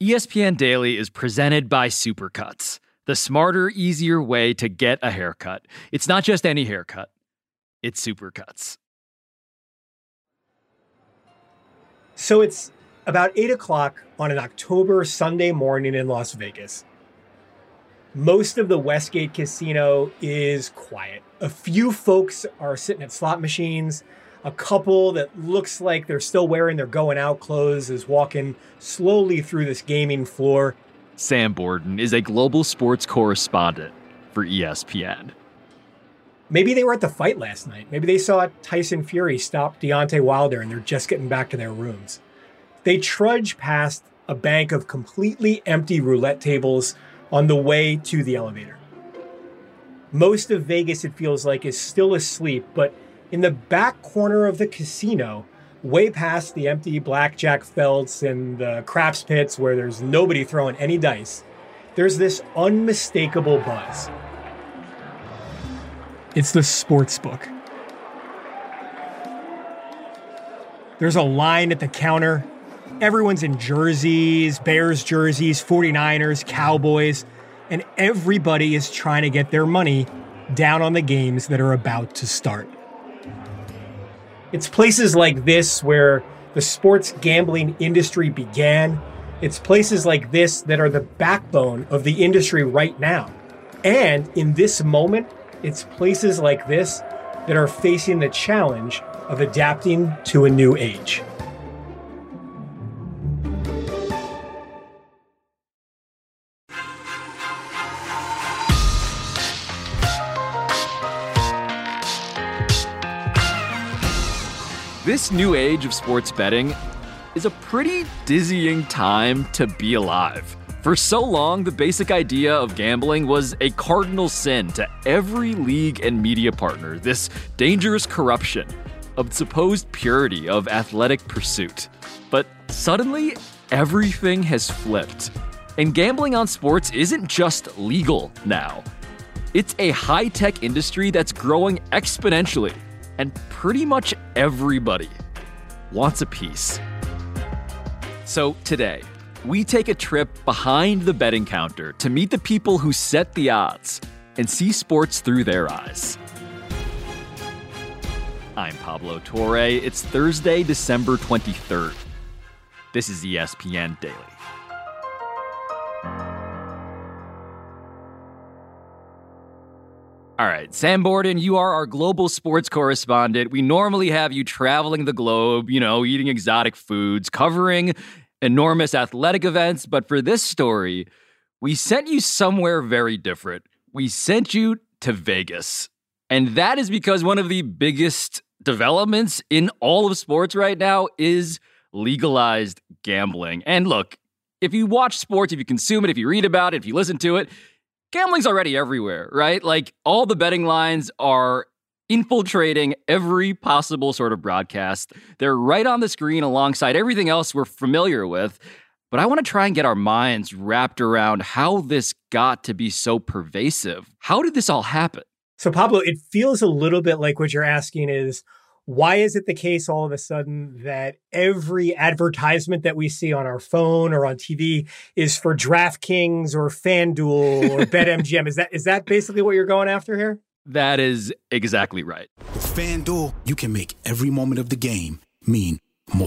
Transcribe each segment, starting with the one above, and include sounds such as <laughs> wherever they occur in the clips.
ESPN Daily is presented by Supercuts, the smarter, easier way to get a haircut. It's not just any haircut, it's Supercuts. So it's about 8 o'clock on an October Sunday morning in Las Vegas. Most of the Westgate Casino is quiet. A few folks are sitting at slot machines a couple that looks like they're still wearing their going out clothes is walking slowly through this gaming floor. Sam Borden is a global sports correspondent for ESPN. Maybe they were at the fight last night. Maybe they saw Tyson Fury stop Deontay Wilder and they're just getting back to their rooms. They trudge past a bank of completely empty roulette tables on the way to the elevator. Most of Vegas, it feels like, is still asleep, but in the back corner of the casino, way past the empty blackjack felts and the craps pits where there's nobody throwing any dice, there's this unmistakable buzz. It's the sports book. There's a line at the counter. Everyone's in jerseys, Bears jerseys, 49ers, Cowboys, and everybody is trying to get their money down on the games that are about to start. It's places like this where the sports gambling industry began. It's places like this that are the backbone of the industry right now. And in this moment, it's places like this that are facing the challenge of adapting to a new age. This new age of sports betting is a pretty dizzying time to be alive. For so long, the basic idea of gambling was a cardinal sin to every league and media partner, this dangerous corruption of supposed purity of athletic pursuit. But suddenly, everything has flipped. And gambling on sports isn't just legal now, it's a high tech industry that's growing exponentially and pretty much everybody wants a piece. So today, we take a trip behind the betting counter to meet the people who set the odds and see sports through their eyes. I'm Pablo Torre. It's Thursday, December 23rd. This is ESPN Daily. All right, Sam Borden, you are our global sports correspondent. We normally have you traveling the globe, you know, eating exotic foods, covering enormous athletic events. But for this story, we sent you somewhere very different. We sent you to Vegas. And that is because one of the biggest developments in all of sports right now is legalized gambling. And look, if you watch sports, if you consume it, if you read about it, if you listen to it, gambling's already everywhere, right? Like all the betting lines are infiltrating every possible sort of broadcast. They're right on the screen alongside everything else we're familiar with. But I want to try and get our minds wrapped around how this got to be so pervasive. How did this all happen? So, Pablo, it feels a little bit like what you're asking is why is it the case all of a sudden that every advertisement that we see on our phone or on TV is for DraftKings or FanDuel or <laughs> BetMGM? Is that is that basically what you're going after here? That is exactly right. With FanDuel, you can make every moment of the game mean more.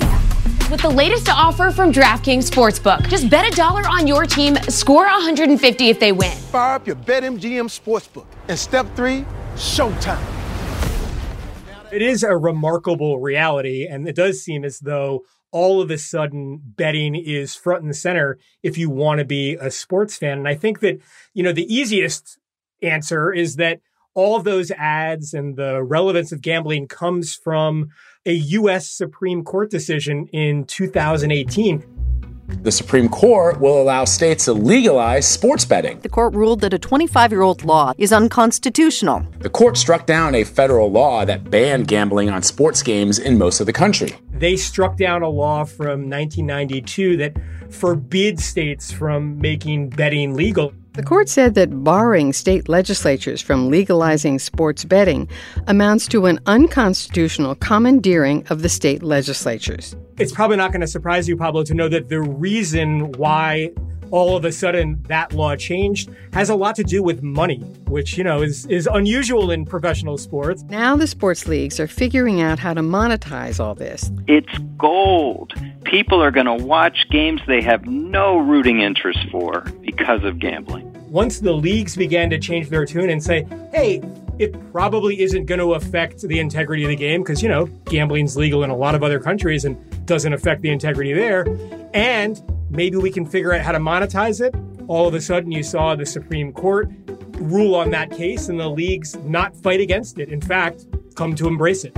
With the latest offer from DraftKings Sportsbook, just bet a dollar on your team, score 150 if they win. Fire up your BetMGM Sportsbook. And step three, showtime. It is a remarkable reality, and it does seem as though all of a sudden betting is front and center if you want to be a sports fan. And I think that, you know, the easiest answer is that all of those ads and the relevance of gambling comes from a US Supreme Court decision in 2018 the Supreme Court will allow states to legalize sports betting. The court ruled that a 25 year old law is unconstitutional. The court struck down a federal law that banned gambling on sports games in most of the country. They struck down a law from 1992 that forbids states from making betting legal. The court said that barring state legislatures from legalizing sports betting amounts to an unconstitutional commandeering of the state legislatures. It's probably not going to surprise you, Pablo, to know that the reason why all of a sudden that law changed has a lot to do with money, which, you know, is, is unusual in professional sports. Now the sports leagues are figuring out how to monetize all this. It's gold. People are going to watch games they have no rooting interest for because of gambling. Once the leagues began to change their tune and say, hey, it probably isn't going to affect the integrity of the game because, you know, gambling's legal in a lot of other countries and doesn't affect the integrity there. And maybe we can figure out how to monetize it. All of a sudden, you saw the Supreme Court rule on that case and the leagues not fight against it. In fact, come to embrace it.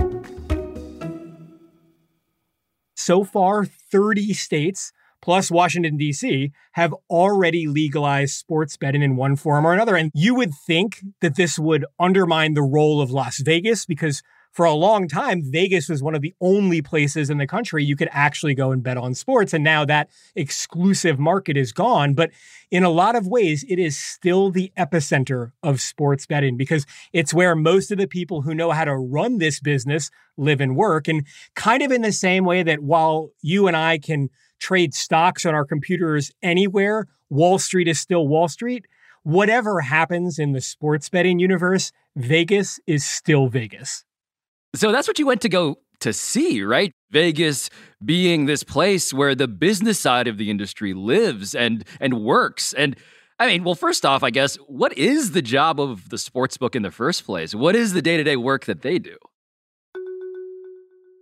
So far, 30 states plus Washington, D.C., have already legalized sports betting in one form or another. And you would think that this would undermine the role of Las Vegas because for a long time, Vegas was one of the only places in the country you could actually go and bet on sports. And now that exclusive market is gone. But in a lot of ways, it is still the epicenter of sports betting because it's where most of the people who know how to run this business live and work. And kind of in the same way that while you and I can trade stocks on our computers anywhere, Wall Street is still Wall Street. Whatever happens in the sports betting universe, Vegas is still Vegas. So that's what you went to go to see, right? Vegas being this place where the business side of the industry lives and and works. And I mean, well, first off, I guess, what is the job of the sports book in the first place? What is the day-to-day work that they do?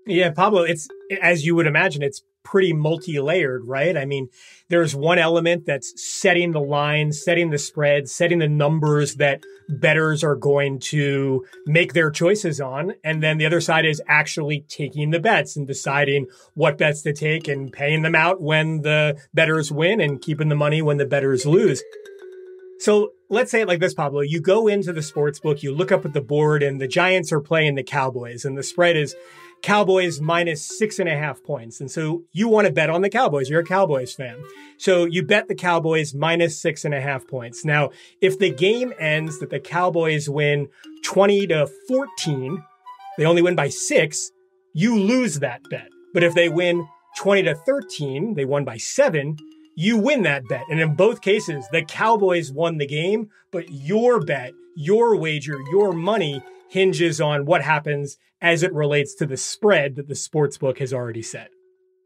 Yeah, Pablo, it's as you would imagine, it's pretty multi-layered, right? I mean, there's one element that's setting the line, setting the spread, setting the numbers that bettors are going to make their choices on. And then the other side is actually taking the bets and deciding what bets to take and paying them out when the bettors win and keeping the money when the bettors lose. So let's say it like this, Pablo. You go into the sports book, you look up at the board, and the Giants are playing the Cowboys, and the spread is Cowboys minus six and a half points. And so you want to bet on the Cowboys. You're a Cowboys fan. So you bet the Cowboys minus six and a half points. Now, if the game ends that the Cowboys win 20 to 14, they only win by six, you lose that bet. But if they win 20 to 13, they won by seven, you win that bet. And in both cases, the Cowboys won the game, but your bet, your wager, your money hinges on what happens as it relates to the spread that the sports book has already set.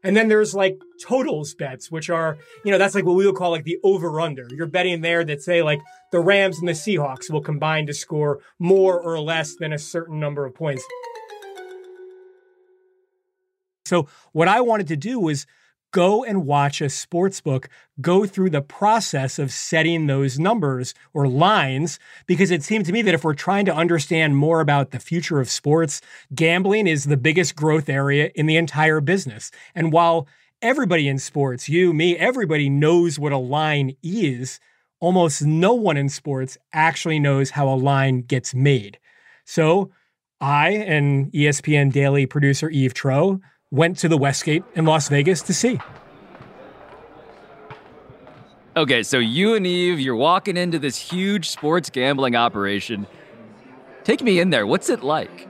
And then there's like totals bets, which are, you know, that's like what we would call like the over under. You're betting there that say like the Rams and the Seahawks will combine to score more or less than a certain number of points. So what I wanted to do was go and watch a sports book go through the process of setting those numbers or lines because it seemed to me that if we're trying to understand more about the future of sports, gambling is the biggest growth area in the entire business. And while everybody in sports, you, me, everybody knows what a line is, almost no one in sports actually knows how a line gets made. So I and ESPN Daily producer Eve Troeh went to the Westgate in Las Vegas to see. Okay, so you and Eve, you're walking into this huge sports gambling operation. Take me in there. What's it like?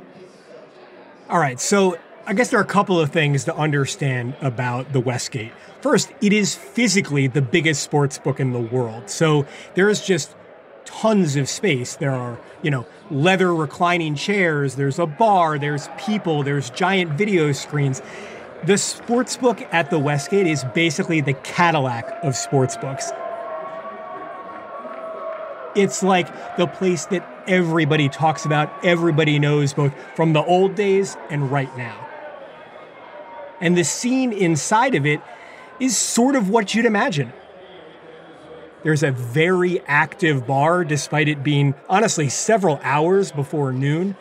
All right, so I guess there are a couple of things to understand about the Westgate. First, it is physically the biggest sports book in the world. So there is just tons of space. There are, you know, leather reclining chairs, there's a bar, there's people, there's giant video screens. The sports book at the Westgate is basically the Cadillac of sports books. It's like the place that everybody talks about, everybody knows both from the old days and right now. And the scene inside of it is sort of what you'd imagine. There's a very active bar, despite it being honestly several hours before noon.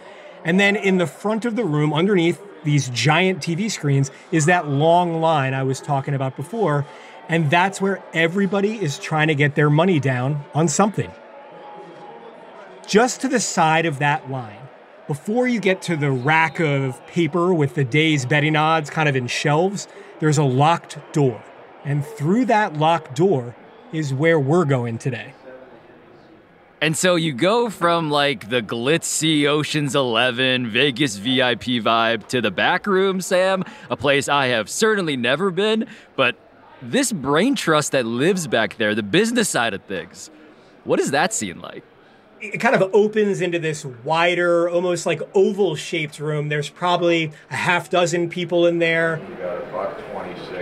And then in the front of the room, underneath these giant TV screens, is that long line I was talking about before. And that's where everybody is trying to get their money down on something. Just to the side of that line, before you get to the rack of paper with the day's betting odds kind of in shelves, there's a locked door. And through that locked door, is where we're going today. And so you go from like the glitzy Ocean's 11 Vegas VIP vibe to the back room, Sam, a place I have certainly never been, but this brain trust that lives back there, the business side of things, what is that scene like? It kind of opens into this wider, almost like oval shaped room. There's probably a half dozen people in there. We got a buck 26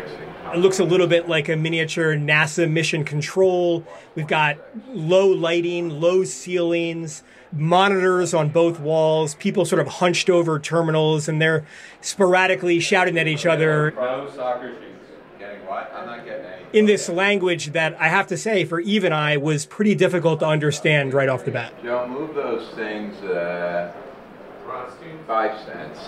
it looks a little bit like a miniature NASA mission control. We've got low lighting, low ceilings, monitors on both walls, people sort of hunched over terminals, and they're sporadically shouting at each other. Pro soccer shoes. Getting what? I'm not getting any. In this language that I have to say, for Eve and I, was pretty difficult to understand right off the bat. Joe, move those things. Uh, five cents.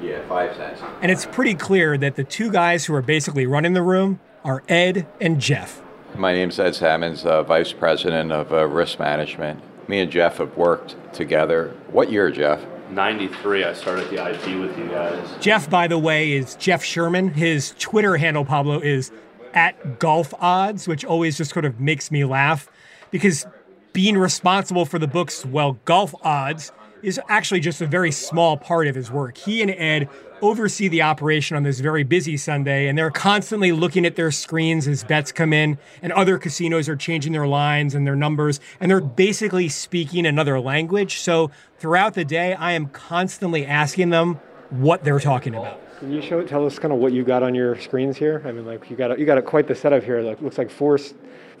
Yeah, five cents. And it's pretty clear that the two guys who are basically running the room are Ed and Jeff. My name's Ed Salmons, uh, Vice President of uh, Risk Management. Me and Jeff have worked together. What year, Jeff? 93, I started the IP with you guys. Jeff, by the way, is Jeff Sherman. His Twitter handle, Pablo, is at golf odds, which always just sort of makes me laugh because being responsible for the books, well, golf odds, is actually just a very small part of his work. He and Ed oversee the operation on this very busy Sunday, and they're constantly looking at their screens as bets come in, and other casinos are changing their lines and their numbers, and they're basically speaking another language. So throughout the day, I am constantly asking them what they're talking about. Can you show tell us kind of what you got on your screens here? I mean, like you got a, you got a, quite the setup here. Like looks like four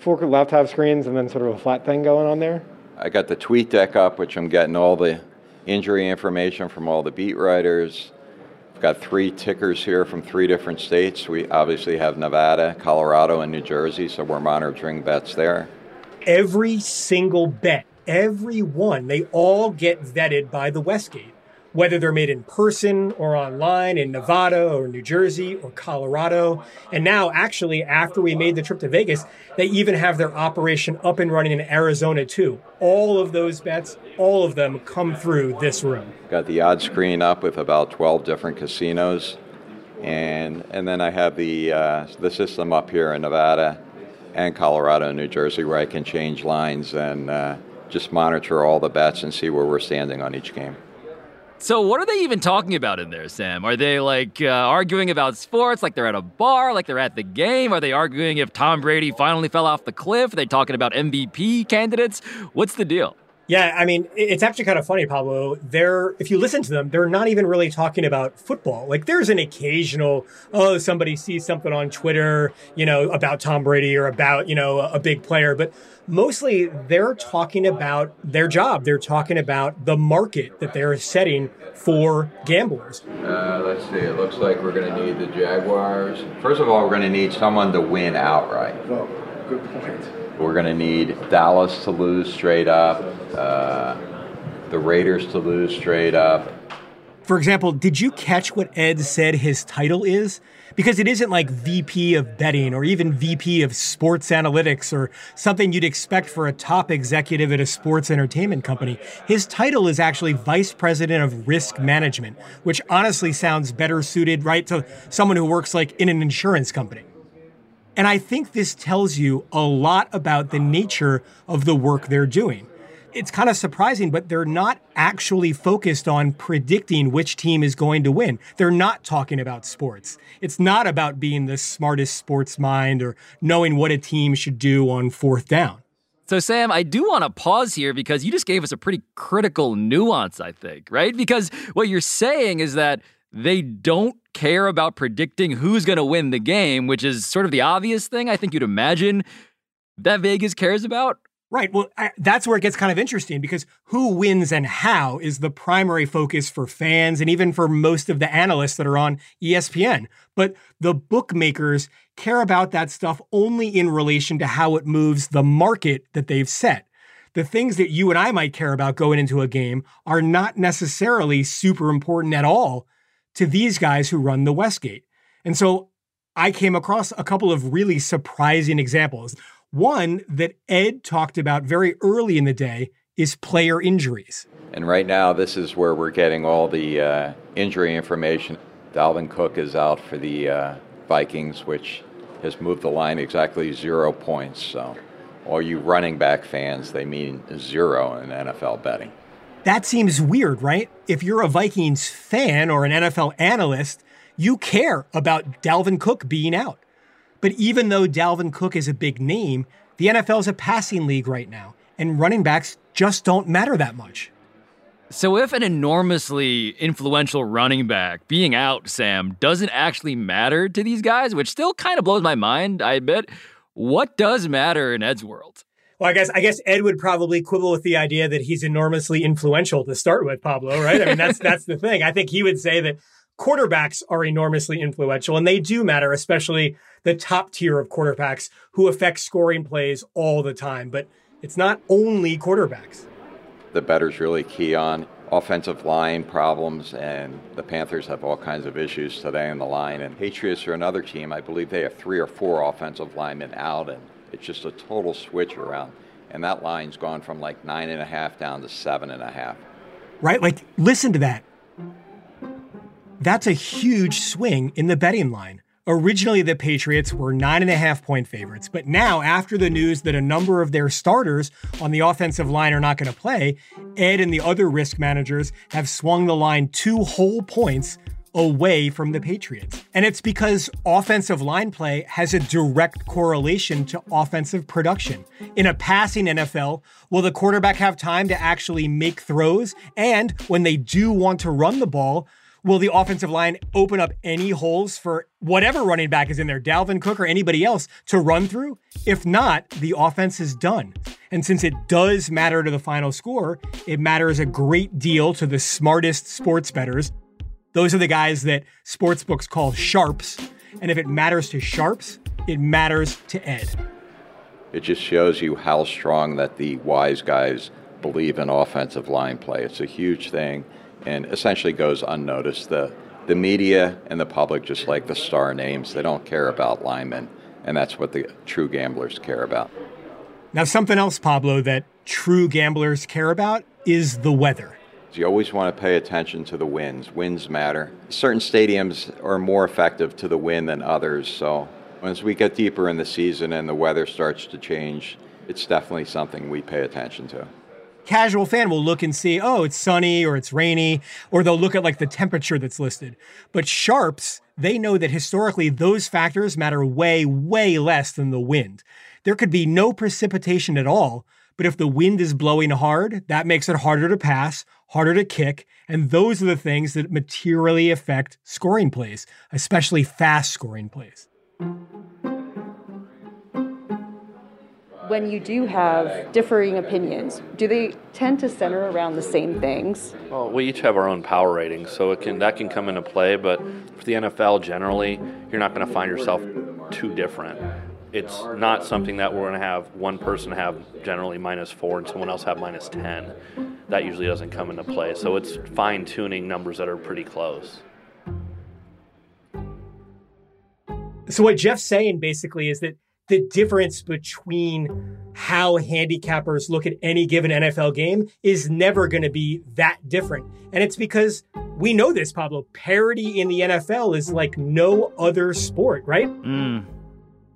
four laptop screens and then sort of a flat thing going on there. I got the tweet deck up, which I'm getting all the injury information from all the beat writers. We've got three tickers here from three different states. We obviously have Nevada, Colorado, and New Jersey, so we're monitoring bets there. Every single bet, every one, they all get vetted by the Westgate whether they're made in person or online in Nevada or New Jersey or Colorado. And now, actually, after we made the trip to Vegas, they even have their operation up and running in Arizona too. All of those bets, all of them come through this room. Got the odd screen up with about 12 different casinos. And, and then I have the, uh, the system up here in Nevada and Colorado and New Jersey where I can change lines and uh, just monitor all the bets and see where we're standing on each game. So, what are they even talking about in there, Sam? Are they like uh, arguing about sports, like they're at a bar, like they're at the game? Are they arguing if Tom Brady finally fell off the cliff? Are they talking about MVP candidates? What's the deal? Yeah, I mean, it's actually kind of funny, Pablo. They're, if you listen to them, they're not even really talking about football. Like, there's an occasional, oh, somebody sees something on Twitter, you know, about Tom Brady or about, you know, a big player. But mostly they're talking about their job. They're talking about the market that they're setting for gamblers. Uh, let's see. It looks like we're going to need the Jaguars. First of all, we're going to need someone to win outright. Oh, good point. We're going to need Dallas to lose straight up, uh, the Raiders to lose straight up. For example, did you catch what Ed said his title is? Because it isn't like VP of betting or even VP of sports analytics or something you'd expect for a top executive at a sports entertainment company. His title is actually Vice President of Risk Management, which honestly sounds better suited, right, to someone who works like in an insurance company. And I think this tells you a lot about the nature of the work they're doing. It's kind of surprising, but they're not actually focused on predicting which team is going to win. They're not talking about sports. It's not about being the smartest sports mind or knowing what a team should do on fourth down. So, Sam, I do want to pause here because you just gave us a pretty critical nuance, I think, right? Because what you're saying is that they don't care about predicting who's going to win the game, which is sort of the obvious thing I think you'd imagine that Vegas cares about. Right. Well, I, that's where it gets kind of interesting because who wins and how is the primary focus for fans and even for most of the analysts that are on ESPN. But the bookmakers care about that stuff only in relation to how it moves the market that they've set. The things that you and I might care about going into a game are not necessarily super important at all to these guys who run the Westgate. And so I came across a couple of really surprising examples. One that Ed talked about very early in the day is player injuries. And right now, this is where we're getting all the uh, injury information. Dalvin Cook is out for the uh, Vikings, which has moved the line exactly zero points. So all you running back fans, they mean zero in NFL betting. That seems weird, right? If you're a Vikings fan or an NFL analyst, you care about Dalvin Cook being out. But even though Dalvin Cook is a big name, the NFL is a passing league right now, and running backs just don't matter that much. So, if an enormously influential running back being out, Sam, doesn't actually matter to these guys, which still kind of blows my mind, I admit, what does matter in Ed's world? Well, I guess I guess Ed would probably quibble with the idea that he's enormously influential to start with, Pablo. Right? I mean, that's <laughs> that's the thing. I think he would say that quarterbacks are enormously influential, and they do matter, especially the top tier of quarterbacks who affect scoring plays all the time. But it's not only quarterbacks the bettors really key on offensive line problems, and the Panthers have all kinds of issues today on the line. And Patriots are another team. I believe they have three or four offensive linemen out, and it's just a total switch around. And that line's gone from like nine and a half down to seven and a half. Right? Like, listen to that. That's a huge swing in the betting line. Originally, the Patriots were nine and a half point favorites, but now, after the news that a number of their starters on the offensive line are not going to play, Ed and the other risk managers have swung the line two whole points away from the Patriots. And it's because offensive line play has a direct correlation to offensive production. In a passing NFL, will the quarterback have time to actually make throws? And when they do want to run the ball, Will the offensive line open up any holes for whatever running back is in there, Dalvin Cook or anybody else, to run through? If not, the offense is done. And since it does matter to the final score, it matters a great deal to the smartest sports bettors. Those are the guys that sportsbooks call sharps. And if it matters to sharps, it matters to Ed. It just shows you how strong that the wise guys believe in offensive line play. It's a huge thing and essentially goes unnoticed. The, the media and the public just like the star names. They don't care about linemen, and that's what the true gamblers care about. Now, something else, Pablo, that true gamblers care about is the weather. You always want to pay attention to the winds. Winds matter. Certain stadiums are more effective to the wind than others, so as we get deeper in the season and the weather starts to change, it's definitely something we pay attention to casual fan will look and see, oh, it's sunny or it's rainy, or they'll look at like the temperature that's listed. But sharps, they know that historically those factors matter way, way less than the wind. There could be no precipitation at all, but if the wind is blowing hard, that makes it harder to pass, harder to kick, and those are the things that materially affect scoring plays, especially fast scoring plays. When you do have differing opinions, do they tend to center around the same things? Well, we each have our own power ratings, so it can that can come into play. But for the NFL, generally, you're not going to find yourself too different. It's not something that we're going to have one person have generally minus four and someone else have minus ten. That usually doesn't come into play. So it's fine tuning numbers that are pretty close. So what Jeff's saying basically is that the difference between how handicappers look at any given NFL game is never going to be that different. And it's because we know this, Pablo. Parity in the NFL is like no other sport, right? Mm.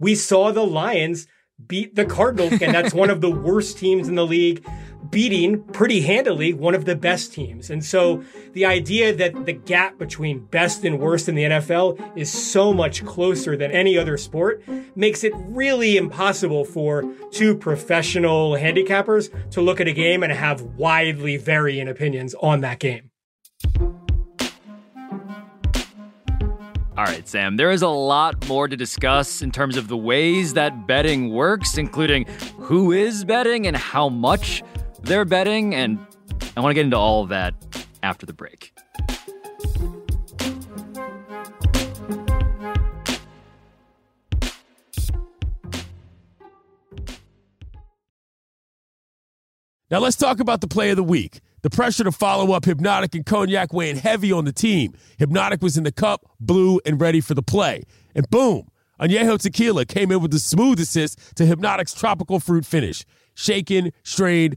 We saw the Lions beat the Cardinals, and that's one of the worst teams in the league beating pretty handily one of the best teams. And so the idea that the gap between best and worst in the NFL is so much closer than any other sport makes it really impossible for two professional handicappers to look at a game and have widely varying opinions on that game. All right, Sam, there is a lot more to discuss in terms of the ways that betting works, including who is betting and how much they're betting, and I want to get into all of that after the break. Now let's talk about the play of the week. The pressure to follow up Hpnotiq and Cognac weighing heavy on the team. Hpnotiq was in the cup, blue, and ready for the play. And boom, Añejo Tequila came in with the smooth assist to Hpnotiq's tropical fruit finish. Shaken, strained,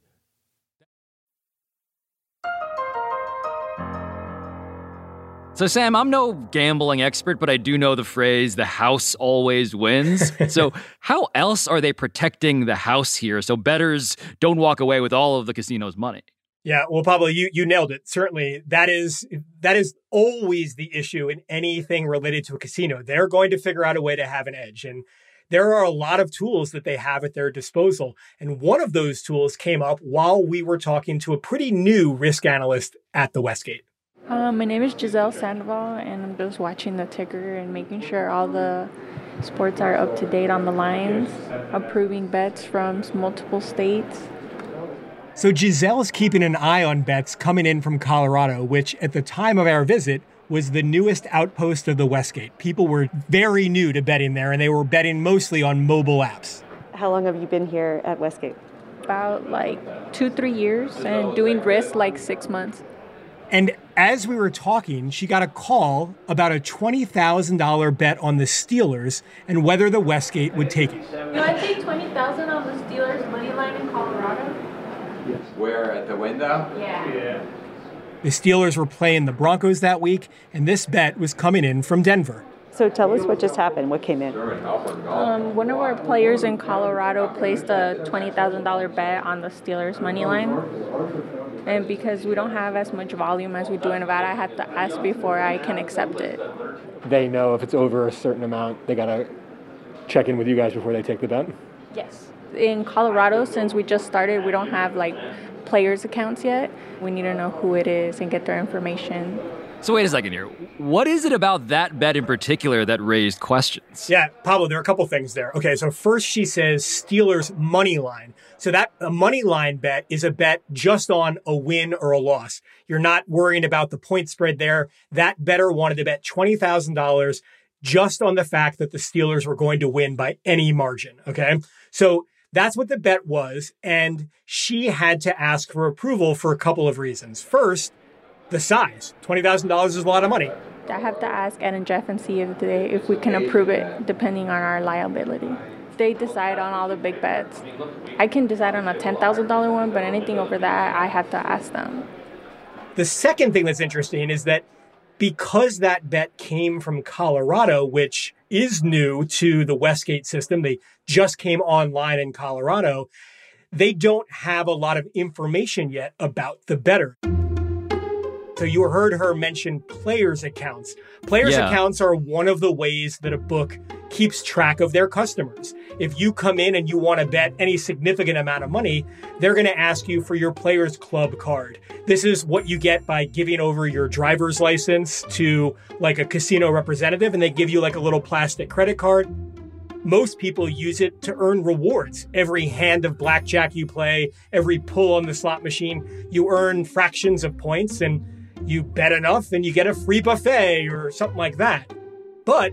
So, Sam, I'm no gambling expert, but I do know the phrase, the house always wins. <laughs> so, how else are they protecting the house here so bettors don't walk away with all of the casino's money? Yeah, well, Pablo, you you nailed it. Certainly, that is that is always the issue in anything related to a casino. They're going to figure out a way to have an edge, and there are a lot of tools that they have at their disposal. And one of those tools came up while we were talking to a pretty new risk analyst at the Westgate. Uh, my name is Giselle Sandoval, and I'm just watching the ticker and making sure all the sports are up to date on the lines, approving bets from multiple states. So Giselle's keeping an eye on bets coming in from Colorado, which at the time of our visit was the newest outpost of the Westgate. People were very new to betting there, and they were betting mostly on mobile apps. How long have you been here at Westgate? About like two, three years, and doing risk like six months. And as we were talking, she got a call about a $20,000 bet on the Steelers and whether the Westgate would take it. You want to take 20000 on the Steelers money line in Colorado? Yes. Where at the window? Yeah. Yeah. The Steelers were playing the Broncos that week, and this bet was coming in from Denver. So tell us what just happened. What came in? Um, one of our players in Colorado placed a $20,000 bet on the Steelers money line. And because we don't have as much volume as we do in Nevada, I have to ask before I can accept it. They know if it's over a certain amount, they got to check in with you guys before they take the bet? Yes. In Colorado, since we just started, we don't have like players' accounts yet. We need to know who it is and get their information. So wait a second here. What is it about that bet in particular that raised questions? Yeah, Pablo, there are a couple things there. Okay, so first she says Steelers money line. So that a money line bet is a bet just on a win or a loss. You're not worrying about the point spread there. That bettor wanted to bet $20,000 just on the fact that the Steelers were going to win by any margin. Okay. So that's what the bet was. And she had to ask for approval for a couple of reasons. First, the size. $20,000 is a lot of money. I have to ask Ed and Jeff and see if they if we can approve it depending on our liability. They decide on all the big bets. I can decide on a ten thousand dollar one, but anything over that I have to ask them. The second thing that's interesting is that because that bet came from Colorado, which is new to the Westgate system, they just came online in Colorado, they don't have a lot of information yet about the bettor. So you heard her mention players' accounts. Players' Yeah. accounts are one of the ways that a book keeps track of their customers. If you come in and you want to bet any significant amount of money, they're going to ask you for your players' club card. This is what you get by giving over your driver's license to like a casino representative, and they give you like a little plastic credit card. Most people use it to earn rewards. Every hand of blackjack you play, every pull on the slot machine, you earn fractions of points and you bet enough and you get a free buffet or something like that. But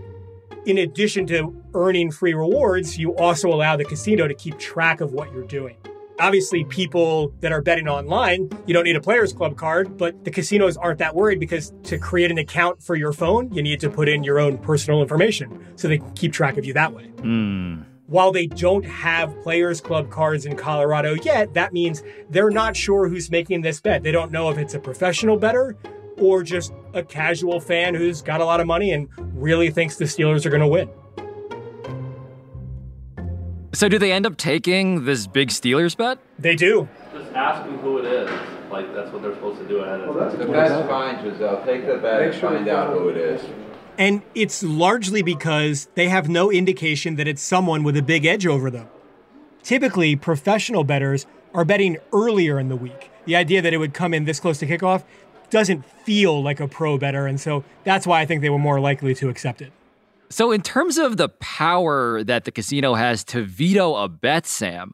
in addition to earning free rewards, you also allow the casino to keep track of what you're doing. Obviously, people that are betting online, you don't need a players club card, but the casinos aren't that worried because to create an account for your phone, you need to put in your own personal information so they can keep track of you that way. Hmm. While they don't have players club cards in Colorado yet, that means they're not sure who's making this bet. They don't know if it's a professional bettor or just a casual fan who's got a lot of money and really thinks the Steelers are going to win. So do they end up taking this big Steelers bet? They do. Just ask them who it is. Like that's what they're supposed to do ahead of time. The bet's fine, Giselle. Take the bet and find out who it is. And it's largely because they have no indication that it's someone with a big edge over them. Typically, professional bettors are betting earlier in the week. The idea that it would come in this close to kickoff doesn't feel like a pro bettor, and so that's why I think they were more likely to accept it. So, in terms of the power that the casino has to veto a bet, Sam,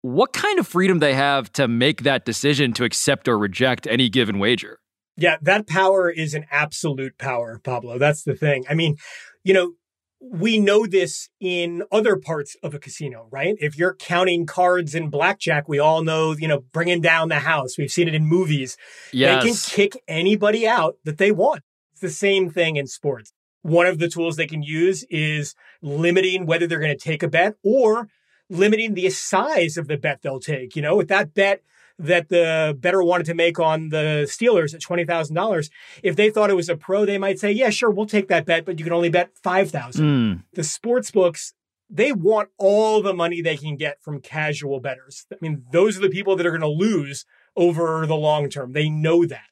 what kind of freedom they have to make that decision to accept or reject any given wager? Yeah, that power is an absolute power, Pablo. That's the thing. I mean, you know, we know this in other parts of a casino, right? If you're counting cards in blackjack, we all know, you know, bringing down the house. We've seen it in movies. Yes. They can kick anybody out that they want. It's the same thing in sports. One of the tools they can use is limiting whether they're going to take a bet or limiting the size of the bet they'll take. You know, with that bet that the bettor wanted to make on the Steelers at $20,000, if they thought it was a pro, they might say, yeah, sure, we'll take that bet, but you can only bet 5,000. Mm. The sports books, they want all the money they can get from casual bettors. I mean, those are the people that are going to lose over the long term. They know that.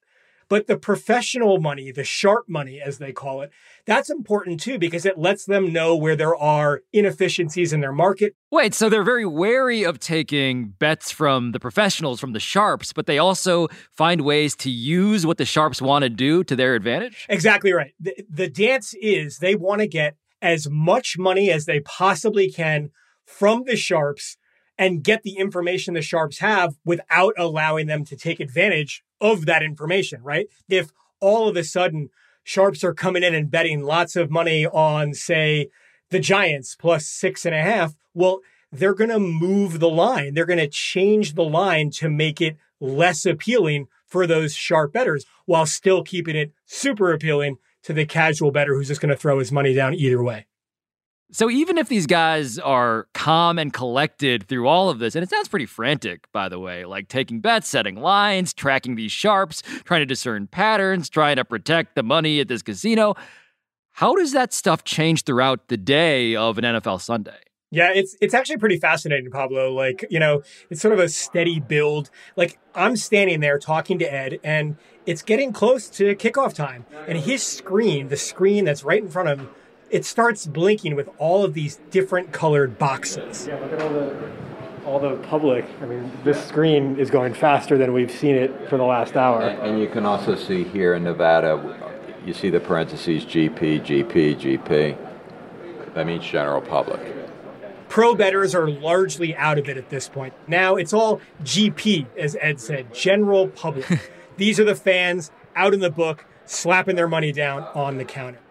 But the professional money, the sharp money, as they call it, that's important too because it lets them know where there are inefficiencies in their market. Wait, so they're very wary of taking bets from the professionals, from the sharps, but they also find ways to use what the sharps want to do to their advantage? Exactly right. The, the dance is they want to get as much money as they possibly can from the sharps and get the information the sharps have without allowing them to take advantage of that information, right? If all of a sudden sharps are coming in and betting lots of money on, say, the Giants plus six and a half, well, they're going to move the line. They're going to change the line to make it less appealing for those sharp bettors while still keeping it super appealing to the casual bettor who's just going to throw his money down either way. So even if these guys are calm and collected through all of this, and it sounds pretty frantic, by the way, like taking bets, setting lines, tracking these sharps, trying to discern patterns, trying to protect the money at this casino, how does that stuff change throughout the day of an NFL Sunday? Yeah, it's it's actually pretty fascinating, Pablo. Like, you know, it's sort of a steady build. Like I'm standing there talking to Ed and it's getting close to kickoff time. And his screen, the screen that's right in front of him, it starts blinking with all of these different colored boxes. Yeah, look at all the all the public. I mean, this screen is going faster than we've seen it for the last hour. And, and you can also see here in Nevada, you see the parentheses GP, GP, GP. That means general public. Pro bettors are largely out of it at this point. Now it's all GP, as Ed said, general public. <laughs> These are the fans out in the book slapping their money down on the counter.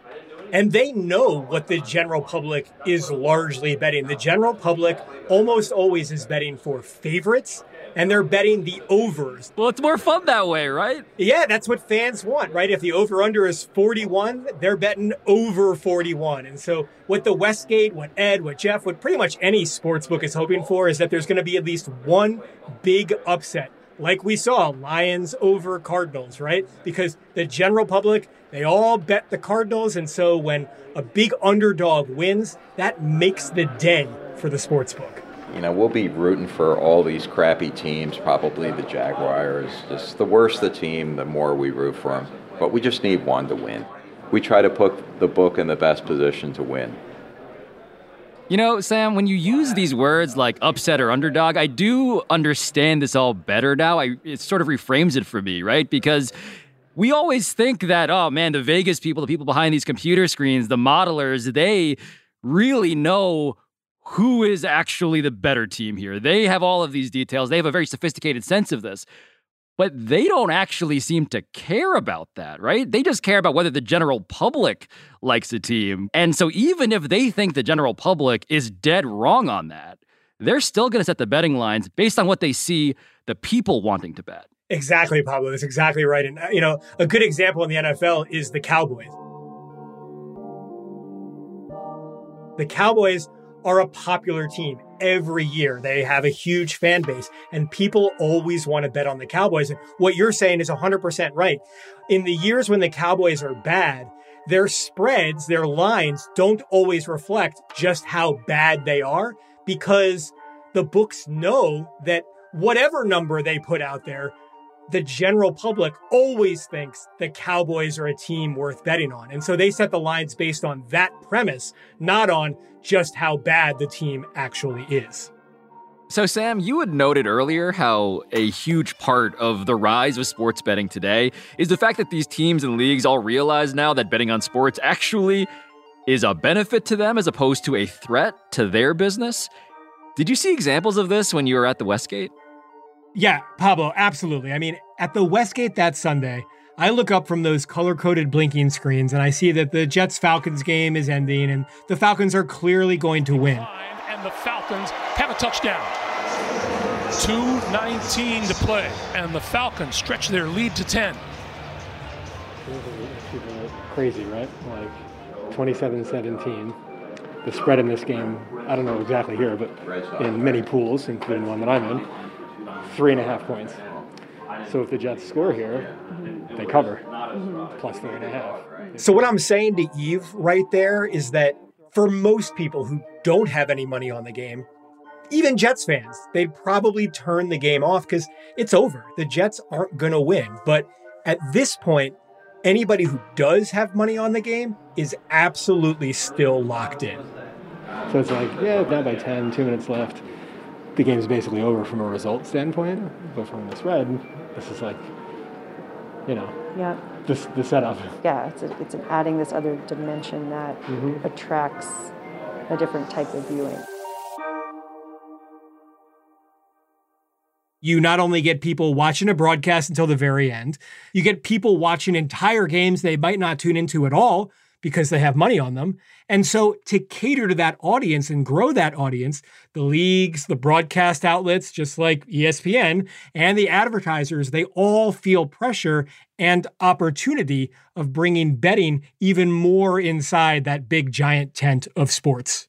And they know what the general public is largely betting. The general public almost always is betting for favorites and they're betting the overs. Well, it's more fun that way, right? Yeah, that's what fans want, right? If the over under is 41, they're betting over 41. And so, what the Westgate, what Ed, what Jeff, what pretty much any sports book is hoping for is that there's going to be at least one big upset. Like we saw, Lions over Cardinals, right? Because the general public, they all bet the Cardinals. And so, when a big underdog wins, that makes the day for the sports book you know, we'll be rooting for all these crappy teams, probably the Jaguars. Just the worse the team, the more we root for them. But we just need one to win. We try to put the book in the best position to win. You know, Sam, when you use these words like upset or underdog, I do understand this all better now. I, it sort of reframes it for me, right? Because we always think that, oh man, the Vegas people, the people behind these computer screens, the modelers, they really know who is actually the better team here. They have all of these details. They have a very sophisticated sense of this. But they don't actually seem to care about that, right? They just care about whether the general public likes a team. And so even if they think the general public is dead wrong on that, they're still going to set the betting lines based on what they see the people wanting to bet. Exactly, Pablo. That's exactly right. And, uh, you know, a good example in the NFL is the Cowboys. The Cowboys are a popular team every year. They have a huge fan base and people always want to bet on the Cowboys. And what you're saying is 100% right. In the years when the Cowboys are bad, their spreads, their lines don't always reflect just how bad they are because the books know that whatever number they put out there, the general public always thinks the Cowboys are a team worth betting on. And so they set the lines based on that premise, not on just how bad the team actually is. So, Sam, you had noted earlier how a huge part of the rise of sports betting today is the fact that these teams and leagues all realize now that betting on sports actually is a benefit to them as opposed to a threat to their business. Did you see examples of this when you were at the Westgate? Yeah, Pablo, absolutely. I mean, at the Westgate that Sunday, I look up from those color coded blinking screens and I see that the Jets Falcons game is ending and the Falcons are clearly going to win. And the Falcons have a touchdown. 2.19 to play, and the Falcons stretch their lead to 10. Crazy, right? Like 27 17. The spread in this game, I don't know exactly here, but in many pools, including one that I'm in, three and a half points. So if the Jets score here, they cover plus three and a half. So, what I'm saying to Eve right there is that for most people who don't have any money on the game, even Jets fans, they'd probably turn the game off because it's over. The Jets aren't going to win. But at this point, anybody who does have money on the game is absolutely still locked in. So it's like, yeah, down by 10, two minutes left. The game's basically over from a result standpoint. But from the spread, this is like, you know, Yeah. the, the setup. Yeah, it's, a, it's an adding this other dimension that Mhm. attracts a different type of viewing. You not only get people watching a broadcast until the very end, you get people watching entire games they might not tune into at all because they have money on them. And so, to cater to that audience and grow that audience, the leagues, the broadcast outlets, just like ESPN, and the advertisers, they all feel pressure and opportunity of bringing betting even more inside that big giant tent of sports.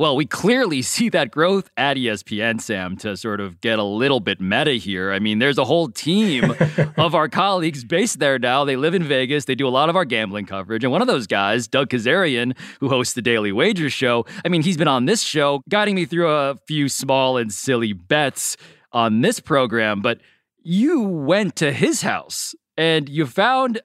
Well, we clearly <laughs> see that growth at ESPN, Sam, to sort of get a little bit meta here. I mean, there's a whole team <laughs> of our colleagues based there now. They live in Vegas. They do a lot of our gambling coverage. And one of those guys, Doug Kezirian, who hosts the Daily Wager show, I mean, he's been on this show, guiding me through a few small and silly bets on this program. But you went to his house and you found,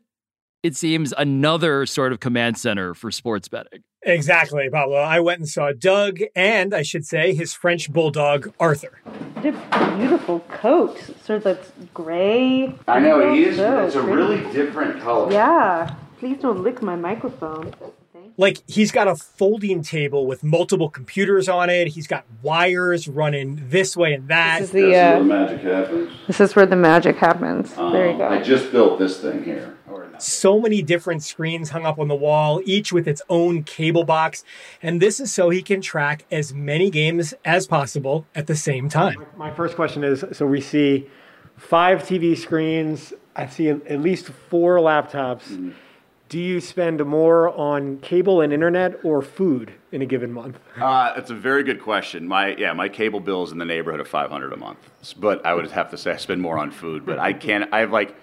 it seems, another sort of command center for sports betting. Exactly, Pablo. I went and saw Doug and, I should say, his French bulldog, Arthur. What a beautiful coat. Sort of that's gray. I know he is. So it's a really different color. Yeah. Please don't lick my microphone. Like he's got a folding table with multiple computers on it. He's got wires running this way and that. This is the, uh, magic happens. This is where the magic happens. there you Um, go. I just built this thing here. So many different screens hung up on the wall, each with its own cable box. And this is so he can track as many games as possible at the same time. My first question is so we see five TV screens, I see at at least four laptops. Do you spend more on cable and internet or food in a given month? Uh, it's a very good question. My yeah, my cable bill is in the neighborhood of five hundred a month, but I would have to say I spend more on food. But I can't. I have like,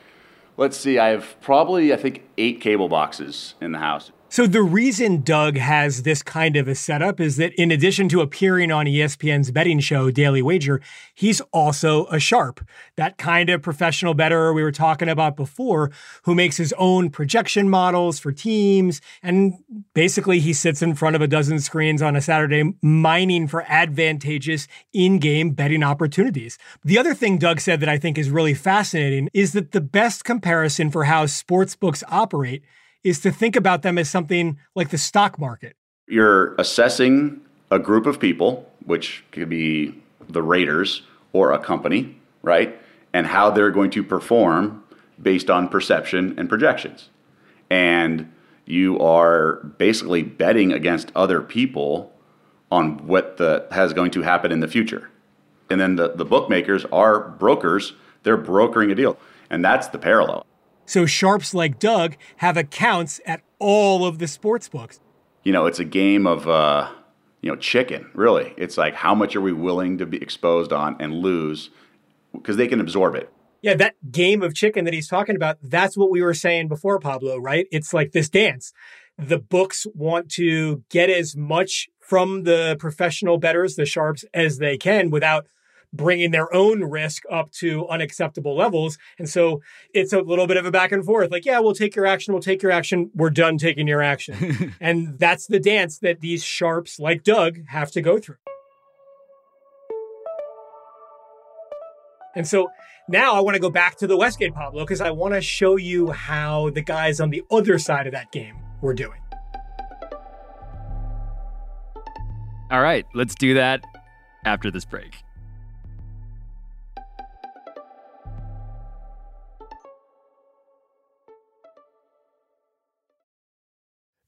let's see, I have probably I think eight cable boxes in the house. So the reason Doug has this kind of a setup is that in addition to appearing on ESPN's betting show Daily Wager, he's also a sharp, that kind of professional bettor we were talking about before, who makes his own projection models for teams. And basically, he sits in front of a dozen screens on a Saturday mining for advantageous in game betting opportunities. The other thing Doug said that I think is really fascinating is that the best comparison for how sports books operate is to think about them as something like the stock market. You're assessing a group of people, which could be the Raiders or a company, right? And how they're going to perform based on perception and projections. And you are basically betting against other people on what the has going to happen in the future. And then the, the bookmakers are brokers, they're brokering a deal. And that's the parallel. So sharps like Doug have accounts at all of the sports books. you know, it's a game of, uh, you know, chicken, really. It's like, how much are we willing to be exposed on and lose? Because they can absorb it. Yeah, that game of chicken that he's talking about, that's what we were saying before, Pablo, right? It's like this dance. The books want to get as much from the professional bettors, the sharps, as they can without bringing their own risk up to unacceptable levels. And so it's a little bit of a back and forth. Like, yeah, we'll take your action. We'll take your action. We're done taking your action. <laughs> and that's the dance that these sharps like Doug have to go through. And so now I want to go back to the Westgate Pablo because I want to show you how the guys on the other side of that game were doing. All right, let's do that after this break.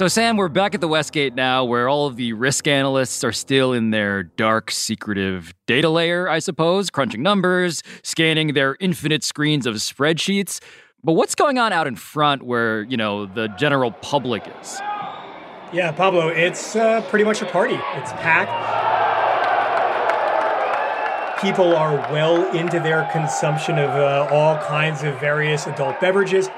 So, Sam, we're back at the Westgate now, where all of the risk analysts are still in their dark, secretive data layer, I suppose, crunching numbers, scanning their infinite screens of spreadsheets. But what's going on out in front where, you know, the general public is? Yeah, Pablo, it's uh, pretty much a party. It's packed. People are well into their consumption of uh, all kinds of various adult beverages.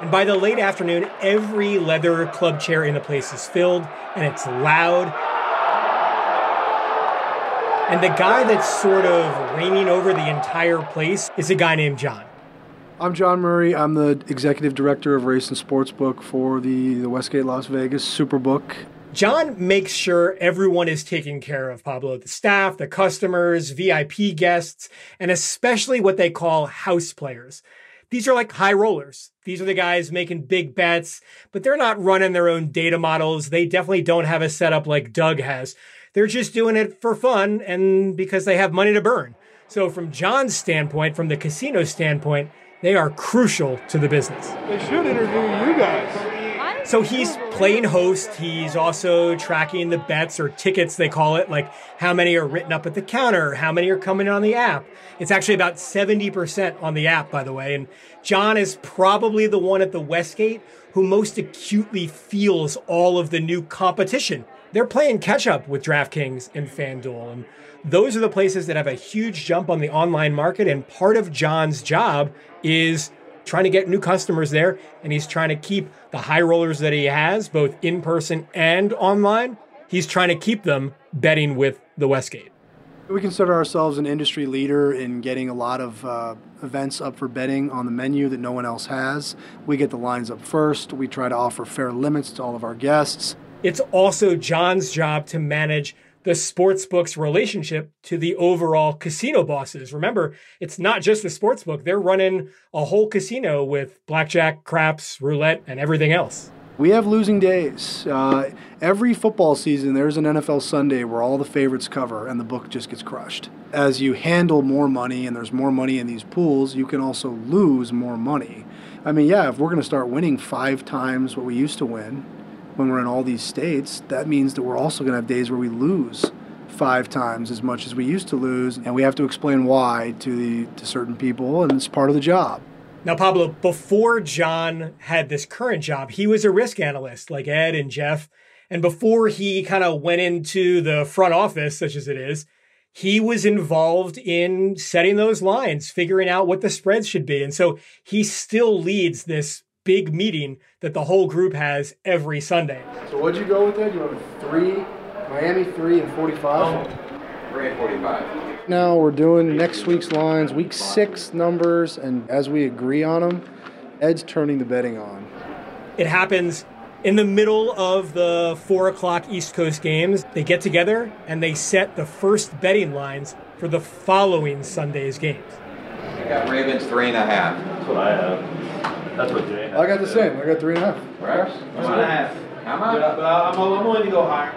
And by the late afternoon, every leather club chair in the place is filled and it's loud. And the guy that's sort of reigning over the entire place is a guy named John. I'm John Murray. I'm the executive director of Race and Sportsbook for the, the Westgate Las Vegas Superbook. John makes sure everyone is taken care of, Pablo. The staff, the customers, VIP guests, and especially what they call house players. These are like high rollers. These are the guys making big bets, but they're not running their own data models. They definitely don't have a setup like Doug has. They're just doing it for fun and because they have money to burn. So, from John's standpoint, from the casino standpoint, they are crucial to the business. They should interview you guys. So he's playing host. He's also tracking the bets or tickets, they call it, like how many are written up at the counter, how many are coming on the app. It's actually about 70% on the app, by the way. And John is probably the one at the Westgate who most acutely feels all of the new competition. They're playing catch up with DraftKings and FanDuel. And those are the places that have a huge jump on the online market. And part of John's job is trying to get new customers there, and he's trying to keep the high rollers that he has, both in person and online. He's trying to keep them betting with the Westgate. We consider ourselves an industry leader in getting a lot of uh, events up for betting on the menu that no one else has. We get the lines up first. We try to offer fair limits to all of our guests. It's also John's job to manage the sportsbook's relationship to the overall casino bosses. Remember, it's not just the sportsbook. They're running a whole casino with blackjack, craps, roulette, and everything else. We have losing days. Uh, every football season, there's an NFL Sunday where all the favorites cover and the book just gets crushed. As you handle more money and there's more money in these pools, you can also lose more money. I mean, yeah, if we're going to start winning five times what we used to win, when we're in all these states, that means that we're also going to have days where we lose five times as much as we used to lose, and we have to explain why to the to certain people, and it's part of the job. Now, Pablo, before John had this current job, he was a risk analyst like Ed and Jeff. And before he kind of went into the front office, such as it is, he was involved in setting those lines, figuring out what the spreads should be. And so he still leads this big meeting that the whole group has every Sunday. So what'd you go with that? You went with three, Miami three and 45? Three and 45. Now we're doing next week's lines, week six numbers, and as we agree on them, Ed's turning the betting on. It happens in the middle of the four o'clock East Coast games. They get together and they set the first betting lines for the following Sunday's games. I got Ravens three and a half. That's what I have. That's what Jay I got the same. I got three and a half. Right? One and a half. How much? But, I, am I'm willing to go higher.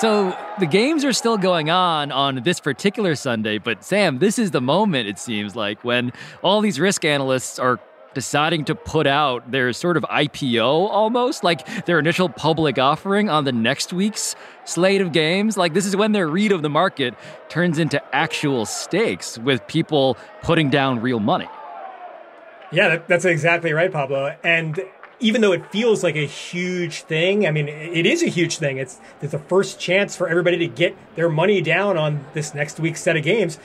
So the games are still going on on this particular Sunday, but Sam, this is the moment, it seems like, when all these risk analysts are deciding to put out their sort of IPO almost, like their initial public offering on the next week's slate of games. Like, this is when their read of the market turns into actual stakes with people putting down real money. Yeah, that's exactly right, Pablo. And even though it feels like a huge thing, I mean, it is a huge thing. It's it's the first chance for everybody to get their money down on this next week's set of games.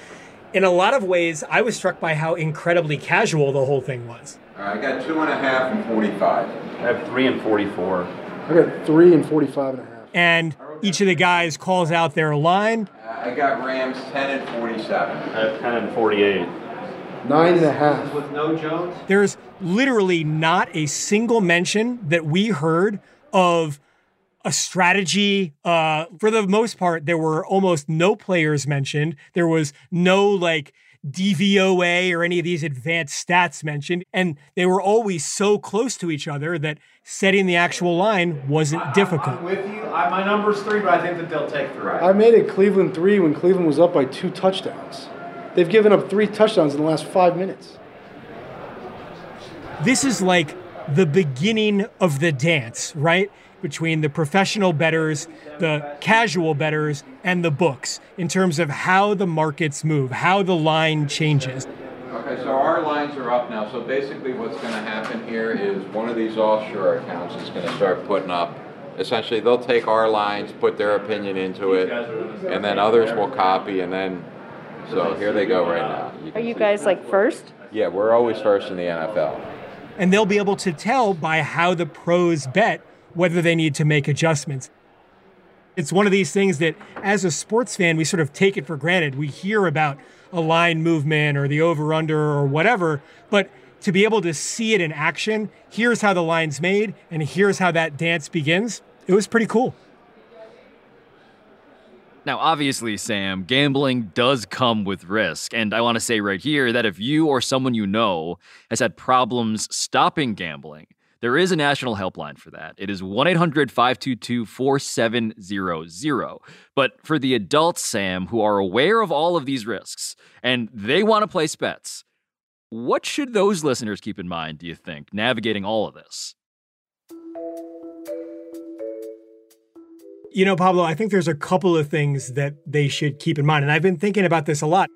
In a lot of ways, I was struck by how incredibly casual the whole thing was. All right, I got two and a half and 45. I have three and 44. I got three and 45 and a half. And each of the guys calls out their line. Uh, I got Rams 10 and 47. I have 10 and 48. Nine and a half. With no Jones? There's literally not a single mention that we heard of a strategy. Uh, for the most part, there were almost no players mentioned. There was no like DVOA or any of these advanced stats mentioned. And they were always so close to each other that setting the actual line wasn't difficult. I'm with you. I, my number's three, but I think that they'll take three. I made it Cleveland three when Cleveland was up by two touchdowns. They've given up three touchdowns in the last five minutes. This is like the beginning of the dance, right? Between the professional bettors, the casual bettors, and the books in terms of how the markets move, how the line changes. Okay, so our lines are up now. So basically, what's going to happen here is one of these offshore accounts is going to start putting up. Essentially, they'll take our lines, put their opinion into it, and then others will copy, and then. So here they go right now. You Are can you see- guys like first? Yeah, we're always first in the NFL. And they'll be able to tell by how the pros bet whether they need to make adjustments. It's one of these things that, as a sports fan, we sort of take it for granted. We hear about a line movement or the over under or whatever, but to be able to see it in action, here's how the line's made, and here's how that dance begins, it was pretty cool. Now, obviously, Sam, gambling does come with risk. And I want to say right here that if you or someone you know has had problems stopping gambling, there is a national helpline for that. It is 1 800 522 4700. But for the adults, Sam, who are aware of all of these risks and they want to place bets, what should those listeners keep in mind, do you think, navigating all of this? You know, Pablo, I think there's a couple of things that they should keep in mind. And I've been thinking about this a lot.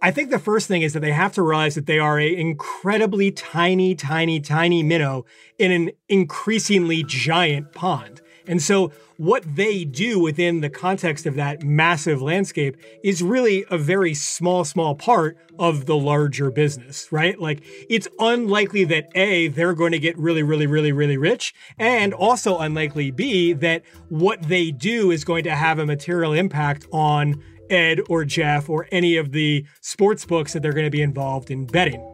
I think the first thing is that they have to realize that they are a incredibly tiny, tiny, tiny minnow in an increasingly giant pond. And so what they do within the context of that massive landscape is really a very small, small part of the larger business, right? Like it's unlikely that A, they're going to get really, really, really, really rich, and also unlikely B, that what they do is going to have a material impact on Ed or Jeff or any of the sports books that they're going to be involved in betting.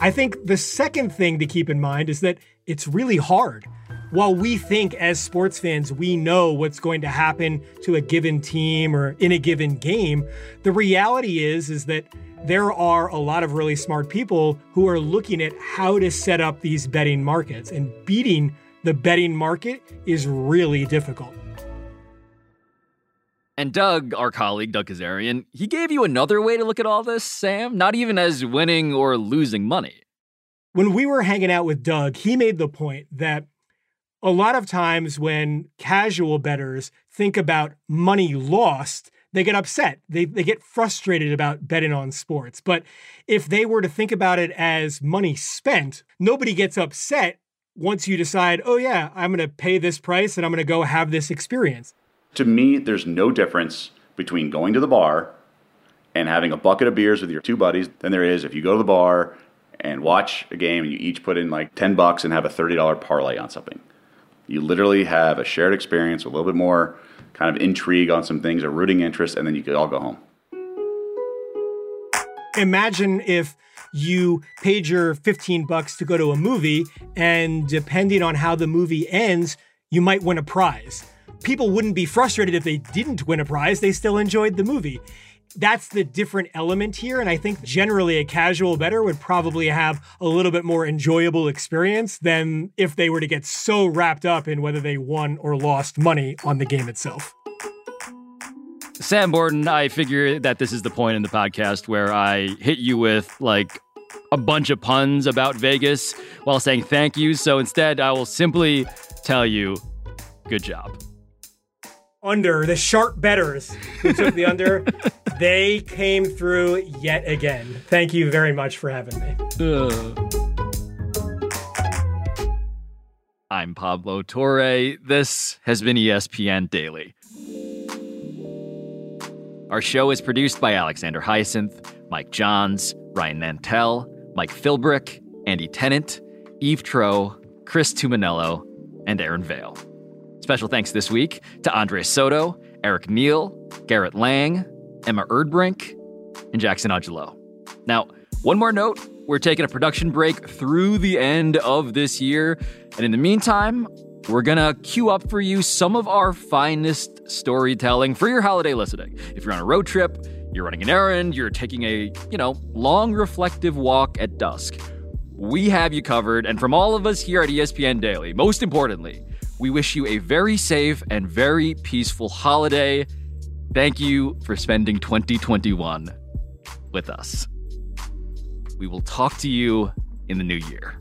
I think the second thing to keep in mind is that it's really hard. While we think as sports fans we know what's going to happen to a given team or in a given game, the reality is is that there are a lot of really smart people who are looking at how to set up these betting markets and beating the betting market is really difficult. And Doug, our colleague, Doug Kezirian, he gave you another way to look at all this, Sam, not even as winning or losing money. When we were hanging out with Doug, he made the point that a lot of times when casual bettors think about money lost, they get upset. They, they get frustrated about betting on sports. But if they were to think about it as money spent, nobody gets upset once you decide, oh, yeah, I'm going to pay this price and I'm going to go have this experience. To me, there's no difference between going to the bar and having a bucket of beers with your two buddies than there is if you go to the bar and watch a game and you each put in like 10 bucks and have a $30 parlay on something. You literally have a shared experience, a little bit more kind of intrigue on some things, a rooting interest, and then you could all go home. Imagine if you paid your 15 bucks to go to a movie and depending on how the movie ends, you might win a prize. People wouldn't be frustrated if they didn't win a prize, they still enjoyed the movie. That's the different element here. And I think generally a casual bettor would probably have a little bit more enjoyable experience than if they were to get so wrapped up in whether they won or lost money on the game itself. Sam Borden, I figure that this is the point in the podcast where I hit you with like a bunch of puns about Vegas while saying thank you. So instead, I will simply tell you good job. Under, the sharp bettors who took the under, <laughs> they came through yet again. Thank you very much for having me. I'm Pablo Torre. This has been ESPN Daily. Our show is produced by Alexander Hyacinth, Mike Johns, Ryan Nantel, Mike Philbrick, Andy Tennant, Eve Troeh, Chris Tuminello, and Aaron Vale. Special thanks this week to Andre Soto, Eric Neal, Garrett Lang, Emma Erdbrink, and Jackson Angelo. Now, one more note we're taking a production break through the end of this year. And in the meantime, we're going to queue up for you some of our finest storytelling for your holiday listening. If you're on a road trip, you're running an errand, you're taking a, you know, long reflective walk at dusk, we have you covered. And from all of us here at ESPN Daily, most importantly, we wish you a very safe and very peaceful holiday. Thank you for spending 2021 with us. We will talk to you in the new year.